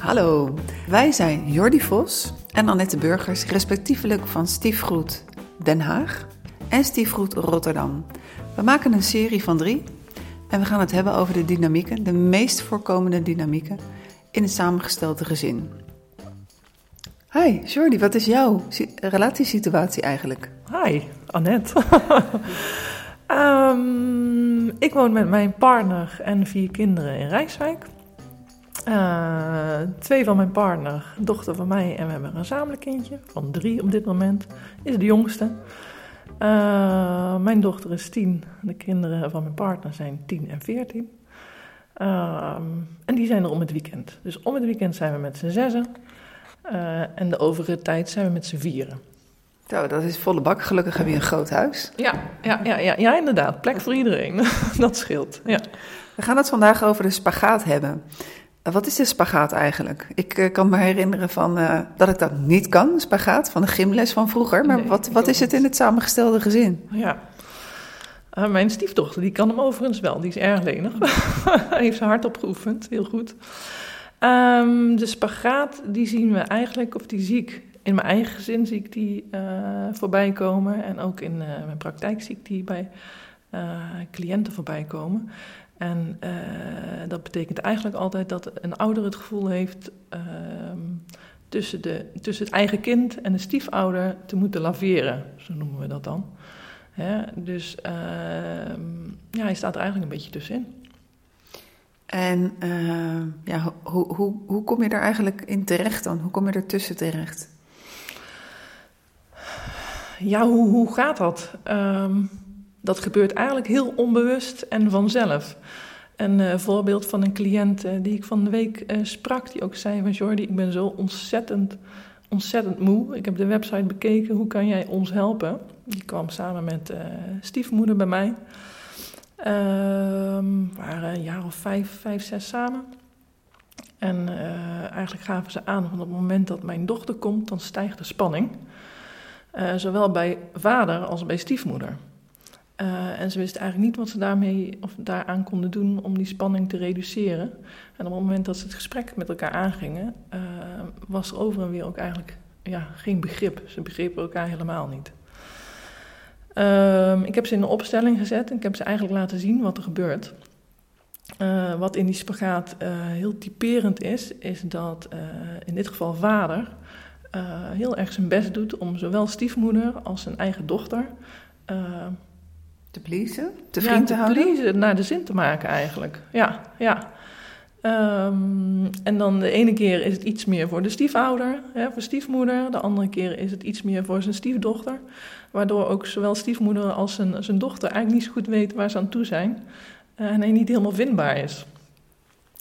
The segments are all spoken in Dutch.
Hallo, wij zijn Jordi Vos en Annette Burgers, respectievelijk van Stiefgroet Den Haag en Stiefgroet Rotterdam. We maken een serie van drie en we gaan het hebben over de dynamieken, de meest voorkomende dynamieken in het samengestelde gezin. Hi, Jordi, wat is jouw relatiesituatie eigenlijk? Hi, Annette. um, ik woon met mijn partner en vier kinderen in Rijswijk. Uh, twee van mijn partner, dochter van mij en we hebben een gezamenlijk kindje van drie op dit moment. Is de jongste. Uh, mijn dochter is tien. De kinderen van mijn partner zijn tien en veertien. Uh, en die zijn er om het weekend. Dus om het weekend zijn we met z'n zessen. en de overige tijd zijn we met z'n vieren. Nou, dat is volle bak. Gelukkig heb je een groot huis. Ja, ja, ja, ja, ja inderdaad. Plek voor iedereen. dat scheelt. Ja. We gaan het vandaag over de spagaat hebben. Wat is de spagaat eigenlijk? Ik uh, kan me herinneren van, uh, dat ik dat niet kan, spagaat, van de gymles van vroeger. Maar nee, wat, wat is het in het samengestelde gezin? Ja, uh, mijn stiefdochter, die kan hem overigens wel. Die is erg lenig. heeft ze hard opgeoefend, heel goed. Um, de spagaat, die zien we eigenlijk, of die zie ik in mijn eigen gezin, zie ik die voorbij komen. En ook in mijn praktijk zie ik die bij cliënten voorbij komen. En uh, dat betekent eigenlijk altijd dat een ouder het gevoel heeft uh, tussen, de, tussen het eigen kind en de stiefouder te moeten laveren, zo noemen we dat dan. Hè? Dus uh, ja, hij staat er eigenlijk een beetje tussenin. En ja, hoe, hoe, hoe kom je er eigenlijk in terecht dan? Hoe kom je er tussen terecht? Ja, hoe, hoe gaat dat? Um, dat gebeurt eigenlijk heel onbewust en vanzelf. Een uh, voorbeeld van een cliënt uh, die ik van de week uh, sprak, die ook zei van Jordi, ik ben zo ontzettend, ontzettend moe. Ik heb de website bekeken, hoe kan jij ons helpen? Die kwam samen met stiefmoeder bij mij. Ehm, we waren een jaar of vijf, vijf, zes samen. En eigenlijk gaven ze aan, van op het moment dat mijn dochter komt, dan stijgt de spanning. zowel bij vader als bij stiefmoeder. Uh, en ze wisten eigenlijk niet wat ze daarmee of daaraan konden doen om die spanning te reduceren. En op het moment dat ze het gesprek met elkaar aangingen, uh, was er over en weer ook eigenlijk ja, geen begrip. Ze begrepen elkaar helemaal niet. Uh, ik heb ze in een opstelling gezet en ik heb ze eigenlijk laten zien wat er gebeurt. Uh, wat in die spagaat heel typerend is, is dat in dit geval vader heel erg zijn best doet om zowel stiefmoeder als zijn eigen dochter te pleasen? Te vriend ja, te, te pleasen, naar de zin te maken eigenlijk. Ja, ja. Um, en dan de ene keer is het iets meer voor de stiefouder, hè, voor stiefmoeder. De andere keer is het iets meer voor zijn stiefdochter. Waardoor ook zowel stiefmoeder als zijn, zijn dochter eigenlijk niet zo goed weten waar ze aan toe zijn. Uh, en hij niet helemaal vindbaar is.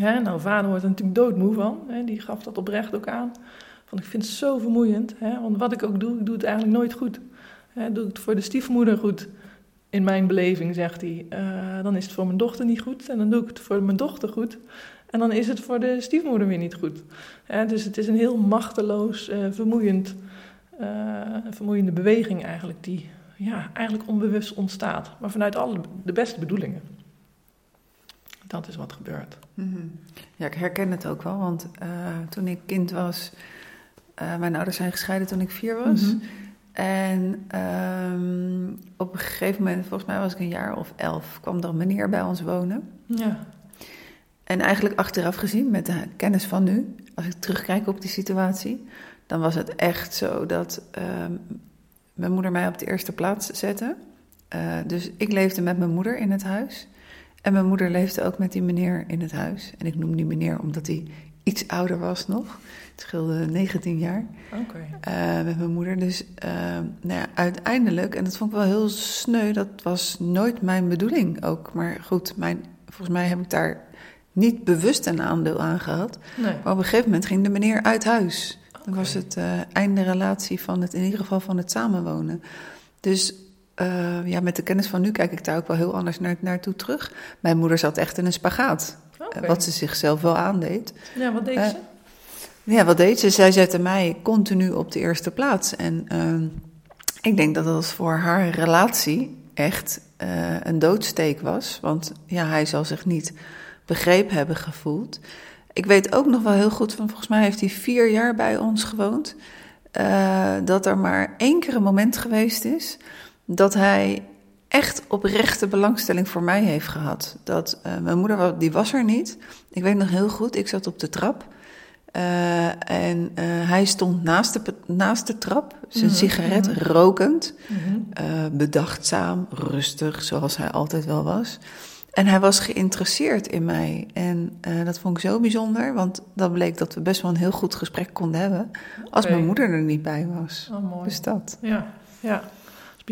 Hè, nou, vader wordt er natuurlijk doodmoe van. Hè, die gaf dat oprecht ook aan. Van, ik vind het zo vermoeiend. Hè, want wat ik ook doe, ik doe het eigenlijk nooit goed. Hè, doe ik het voor de stiefmoeder goed in mijn beleving, zegt hij, uh, dan is het voor mijn dochter niet goed. En dan doe ik het voor mijn dochter goed. En dan is het voor de stiefmoeder weer niet goed. dus het is een heel machteloos, uh, vermoeiend, uh, vermoeiende beweging eigenlijk, die ja, eigenlijk onbewust ontstaat. Maar vanuit alle de beste bedoelingen. Dat is wat gebeurt. Mm -hmm. Ja, ik herken het ook wel, want toen ik kind was, mijn ouders zijn gescheiden toen ik vier was. Mm -hmm. En um, op een gegeven moment, volgens mij was ik een jaar of elf, kwam er een meneer bij ons wonen. Ja. En eigenlijk achteraf gezien, met de kennis van nu, als ik terugkijk op die situatie, dan was het echt zo dat um, mijn moeder mij op de eerste plaats zette. Uh, dus ik leefde met mijn moeder in het huis. En mijn moeder leefde ook met die meneer in het huis. En ik noem die meneer omdat hij iets ouder was nog. Het scheelde 19 jaar okay. uh, met mijn moeder. Dus uh, nou ja, uiteindelijk, en dat vond ik wel heel sneu, dat was nooit mijn bedoeling ook. Maar goed, mijn, volgens mij heb ik daar niet bewust een aandeel aan gehad. Nee. Maar op een gegeven moment ging de meneer uit huis. Okay. Dan was het uh, einde relatie van het, in ieder geval van het samenwonen. Dus ja, met de kennis van nu kijk ik daar ook wel heel anders naar, naartoe terug. Mijn moeder zat echt in een spagaat. Okay. Wat ze zichzelf wel aandeed. Ja, wat deed uh, ze? Ja, wat deed ze? Zij zette mij continu op de eerste plaats. En uh, ik denk dat dat voor haar relatie echt uh, een doodsteek was. Want ja, hij zal zich niet begrepen hebben gevoeld. ik weet ook nog wel heel goed, van volgens mij heeft hij vier jaar bij ons gewoond. Uh, dat er maar één keer een moment geweest is dat hij echt oprechte belangstelling voor mij heeft gehad. Dat uh, mijn moeder, die was er niet. Ik weet nog heel goed, ik zat op de trap. Uh, en uh, hij stond naast de, naast de trap, zijn mm -hmm. sigaret mm -hmm. rokend, mm -hmm. bedachtzaam, rustig, zoals hij altijd wel was. En hij was geïnteresseerd in mij. En dat vond ik zo bijzonder, want dat bleek dat we best wel een heel goed gesprek konden hebben. Als okay. mijn moeder er niet bij was. Oh, mooi. Dus dat. Ja, ja.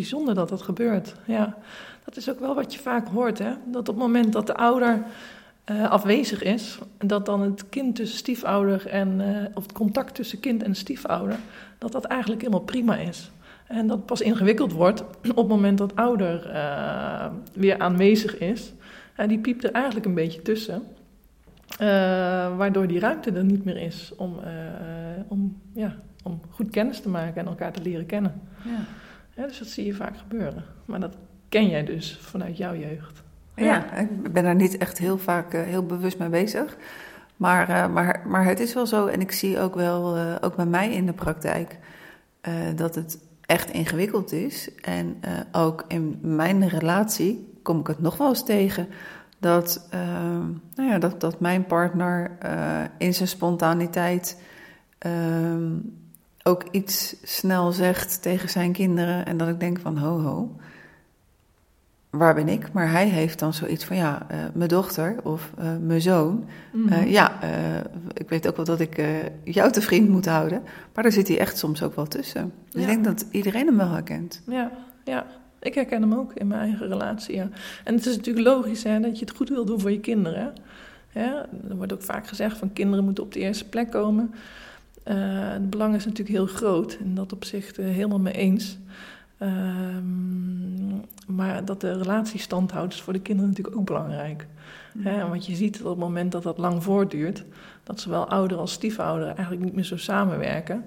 Bijzonder dat dat gebeurt. Ja. Dat is ook wel wat je vaak hoort, hè? Dat op het moment dat de ouder uh, afwezig is, dat dan het kind tussen stiefouder en, uh, of het contact tussen kind en stiefouder, dat dat eigenlijk helemaal prima is. En dat pas ingewikkeld wordt op het moment dat ouder uh, weer aanwezig is. En die piept er eigenlijk een beetje tussen. waardoor die ruimte er niet meer is om, om, ja, om goed kennis te maken en elkaar te leren kennen. Ja. Ja, dus dat zie je vaak gebeuren. Maar dat ken jij dus vanuit jouw jeugd. Ja, ik ben daar niet echt heel vaak uh, heel bewust mee bezig. Maar, uh, maar, maar het is wel zo, en ik zie ook wel, uh, ook bij mij in de praktijk, dat het echt ingewikkeld is. En ook in mijn relatie kom ik het nog wel eens tegen. Dat, nou ja, dat, dat mijn partner in zijn spontaniteit ook iets snel zegt tegen zijn kinderen. En dat ik denk van ho ho waar ben ik? Maar hij heeft dan zoiets van, ja, uh, mijn dochter of uh, mijn zoon. Mm -hmm. uh, ja, ik weet ook wel dat ik jou te vriend moet houden. Maar daar zit hij echt soms ook wel tussen. Dus ja. ik denk dat iedereen hem wel herkent. Ja, ja. Ik herken hem ook in mijn eigen relatie, ja. En het is natuurlijk logisch hè, dat je het goed wil doen voor je kinderen. Ja, er wordt ook vaak gezegd van kinderen moeten op de eerste plek komen. Het belang is natuurlijk heel groot. En dat op zich helemaal mee eens. Um, maar dat de relatie stand houdt is voor de kinderen natuurlijk ook belangrijk. Mm. Hè, want je ziet dat op het moment dat dat lang voortduurt, dat zowel ouder als stiefouder eigenlijk niet meer zo samenwerken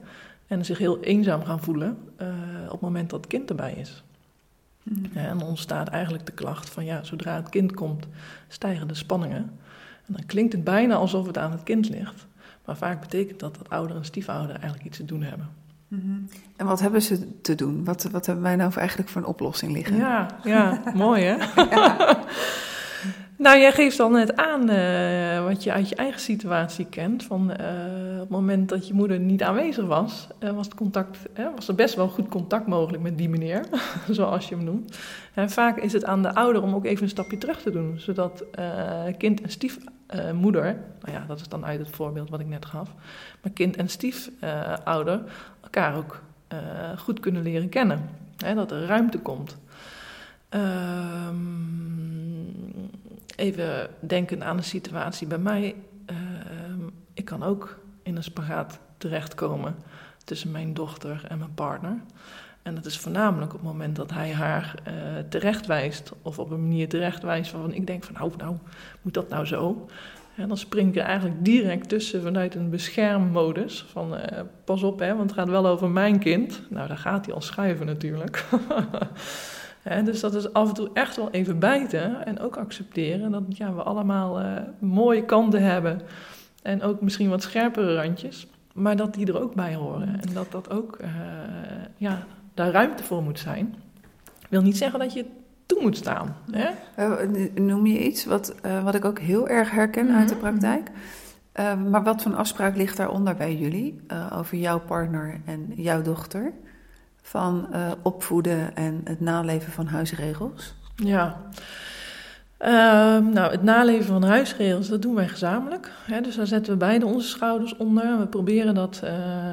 en zich heel eenzaam gaan voelen uh, op het moment dat het kind erbij is. Mm. En dan ontstaat eigenlijk de klacht van ja, zodra het kind komt, stijgen de spanningen. En dan klinkt het bijna alsof het aan het kind ligt. Maar vaak betekent dat dat ouder en stiefouder eigenlijk iets te doen hebben. Mm-hmm. En wat hebben ze te doen? Wat, wat hebben wij nou eigenlijk voor een oplossing liggen? Ja, ja mooi hè? ja. Nou, jij geeft al net aan uh, wat je uit je eigen situatie kent. Van uh, het moment dat je moeder niet aanwezig was, uh, was, het contact, was er best wel goed contact mogelijk met die meneer, zoals je hem noemt. En vaak is het aan de ouder om ook even een stapje terug te doen, zodat kind en stiefmoeder, nou ja, dat is dan uit het voorbeeld wat ik net gaf, maar kind en stiefouder elkaar ook goed kunnen leren kennen. Dat er ruimte komt. Um, even denken aan een situatie bij mij. Uh, ik kan ook in een spagaat terechtkomen tussen mijn dochter en mijn partner. En dat is voornamelijk op het moment dat hij haar uh, terechtwijst, of op een manier terechtwijst waarvan ik denk van nou, nou, moet dat nou zo? En dan spring ik er eigenlijk direct tussen vanuit een beschermmodus. Van uh, pas op, hè, want het gaat wel over mijn kind. Nou, daar gaat hij al schuiven natuurlijk. He, dus dat is af en toe echt wel even bijten en ook accepteren dat ja, we allemaal uh, mooie kanten hebben. En ook misschien wat scherpere randjes, maar dat die er ook bij horen. En dat dat ook, uh, ja, daar ruimte voor moet zijn. Wil niet zeggen dat je toe moet staan. Hè? Uh, noem je iets wat, uh, wat ik ook heel erg herken uit de praktijk? Uh, maar wat voor afspraak ligt daaronder bij jullie over jouw partner en jouw dochter? Van opvoeden en het naleven van huisregels? Ja. Uh, nou, het naleven van huisregels, dat doen wij gezamenlijk. Dus daar zetten we beide onze schouders onder. We proberen dat uh,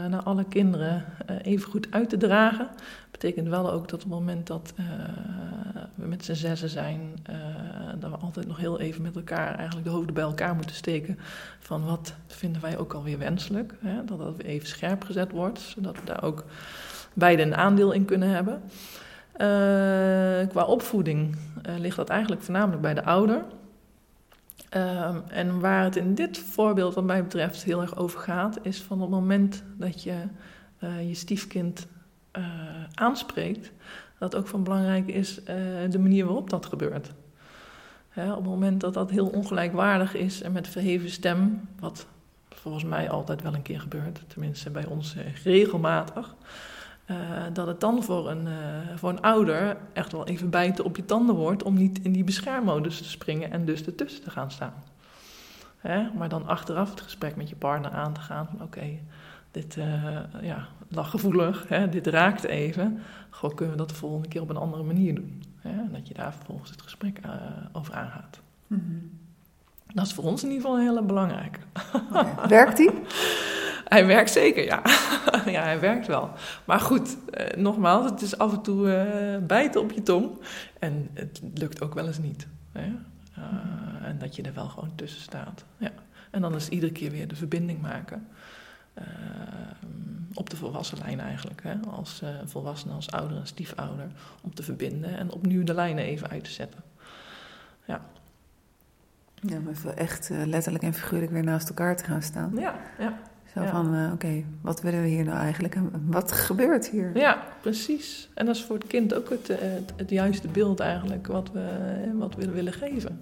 naar alle kinderen uh, even goed uit te dragen. Dat betekent wel ook dat op het moment dat we met z'n zessen zijn, dat we altijd nog heel even met elkaar eigenlijk de hoofden bij elkaar moeten steken. Van wat vinden wij ook alweer wenselijk. Hè? Dat dat weer even scherp gezet wordt, zodat we daar ook beide een aandeel in kunnen hebben. Uh, qua opvoeding uh, ligt dat eigenlijk voornamelijk bij de ouder. Uh, en waar het in dit voorbeeld, wat mij betreft, heel erg over gaat, is van het moment dat je eh, je stiefkind aanspreekt, dat ook van belangrijk is de manier waarop dat gebeurt. Hè, op het moment dat dat heel ongelijkwaardig is en met verheven stem, wat volgens mij altijd wel een keer gebeurt, tenminste bij ons eh, regelmatig, uh, dat het dan voor een, uh, voor een ouder echt wel even bijten op je tanden wordt om niet in die beschermmodus te springen en dus ertussen te gaan staan. Hè? Maar dan achteraf het gesprek met je partner aan te gaan oké, dit uh, ja, lag gevoelig, hè? dit raakt even. Gewoon kunnen we dat de volgende keer op een andere manier doen. Hè? En dat je daar vervolgens het gesprek over aangaat. Mm -hmm. Dat is voor ons in ieder geval belangrijke. Okay. Werkt die? Hij werkt zeker, ja. ja, hij werkt wel. Maar goed, eh, nogmaals, het is af en toe eh, bijten op je tong. En het lukt ook wel eens niet. Hè? Uh, en dat je er wel gewoon tussen staat. Ja. En dan is iedere keer weer de verbinding maken. op de volwassen lijn eigenlijk. Hè? Als volwassene, als ouder en stiefouder. Om te verbinden en opnieuw de lijnen even uit te zetten. Ja. Ja, maar echt letterlijk en figuurlijk weer naast elkaar te gaan staan. Ja, ja. Zo van, uh, oké, wat willen we hier nou eigenlijk en wat gebeurt hier? Ja, precies. En dat is voor het kind ook het, het, het juiste beeld eigenlijk wat we, wat we willen geven.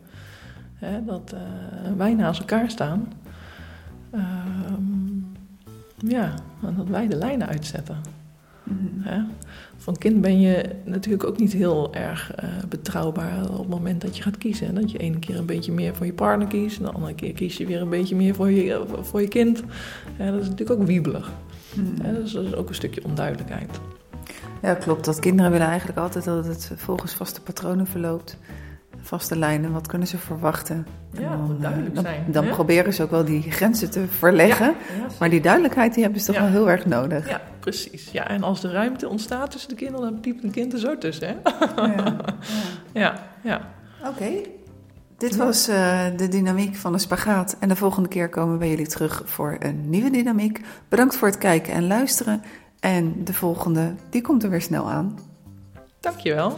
Hè, dat uh, wij naast elkaar staan. Uh, ja, en dat wij de lijnen uitzetten. Mm -hmm. Voor een kind ben je natuurlijk ook niet heel erg uh, betrouwbaar op het moment dat je gaat kiezen. Dat je ene keer een beetje meer voor je partner kiest, en de andere keer kies je weer een beetje meer voor je, voor je kind. Ja, dat is natuurlijk ook wiebelig. Hmm. Ja, dus dat is ook een stukje onduidelijkheid. Ja, klopt. Dat kinderen willen eigenlijk altijd dat het volgens vaste patronen verloopt vaste lijnen, wat kunnen ze verwachten? Ja, dan, duidelijk dan, zijn. Dan, proberen ze ook wel die grenzen te verleggen. Ja, ja, maar die duidelijkheid die hebben ze toch wel heel erg nodig. Ja, precies. Ja, en als de ruimte ontstaat tussen de kinderen, dan piept een kind er zo tussen. Hè? Ja, ja. Oké. Dit was uh, de dynamiek van de spagaat. En de volgende keer komen we bij jullie terug voor een nieuwe dynamiek. Bedankt voor het kijken en luisteren. En de volgende, die komt er weer snel aan. Dankjewel.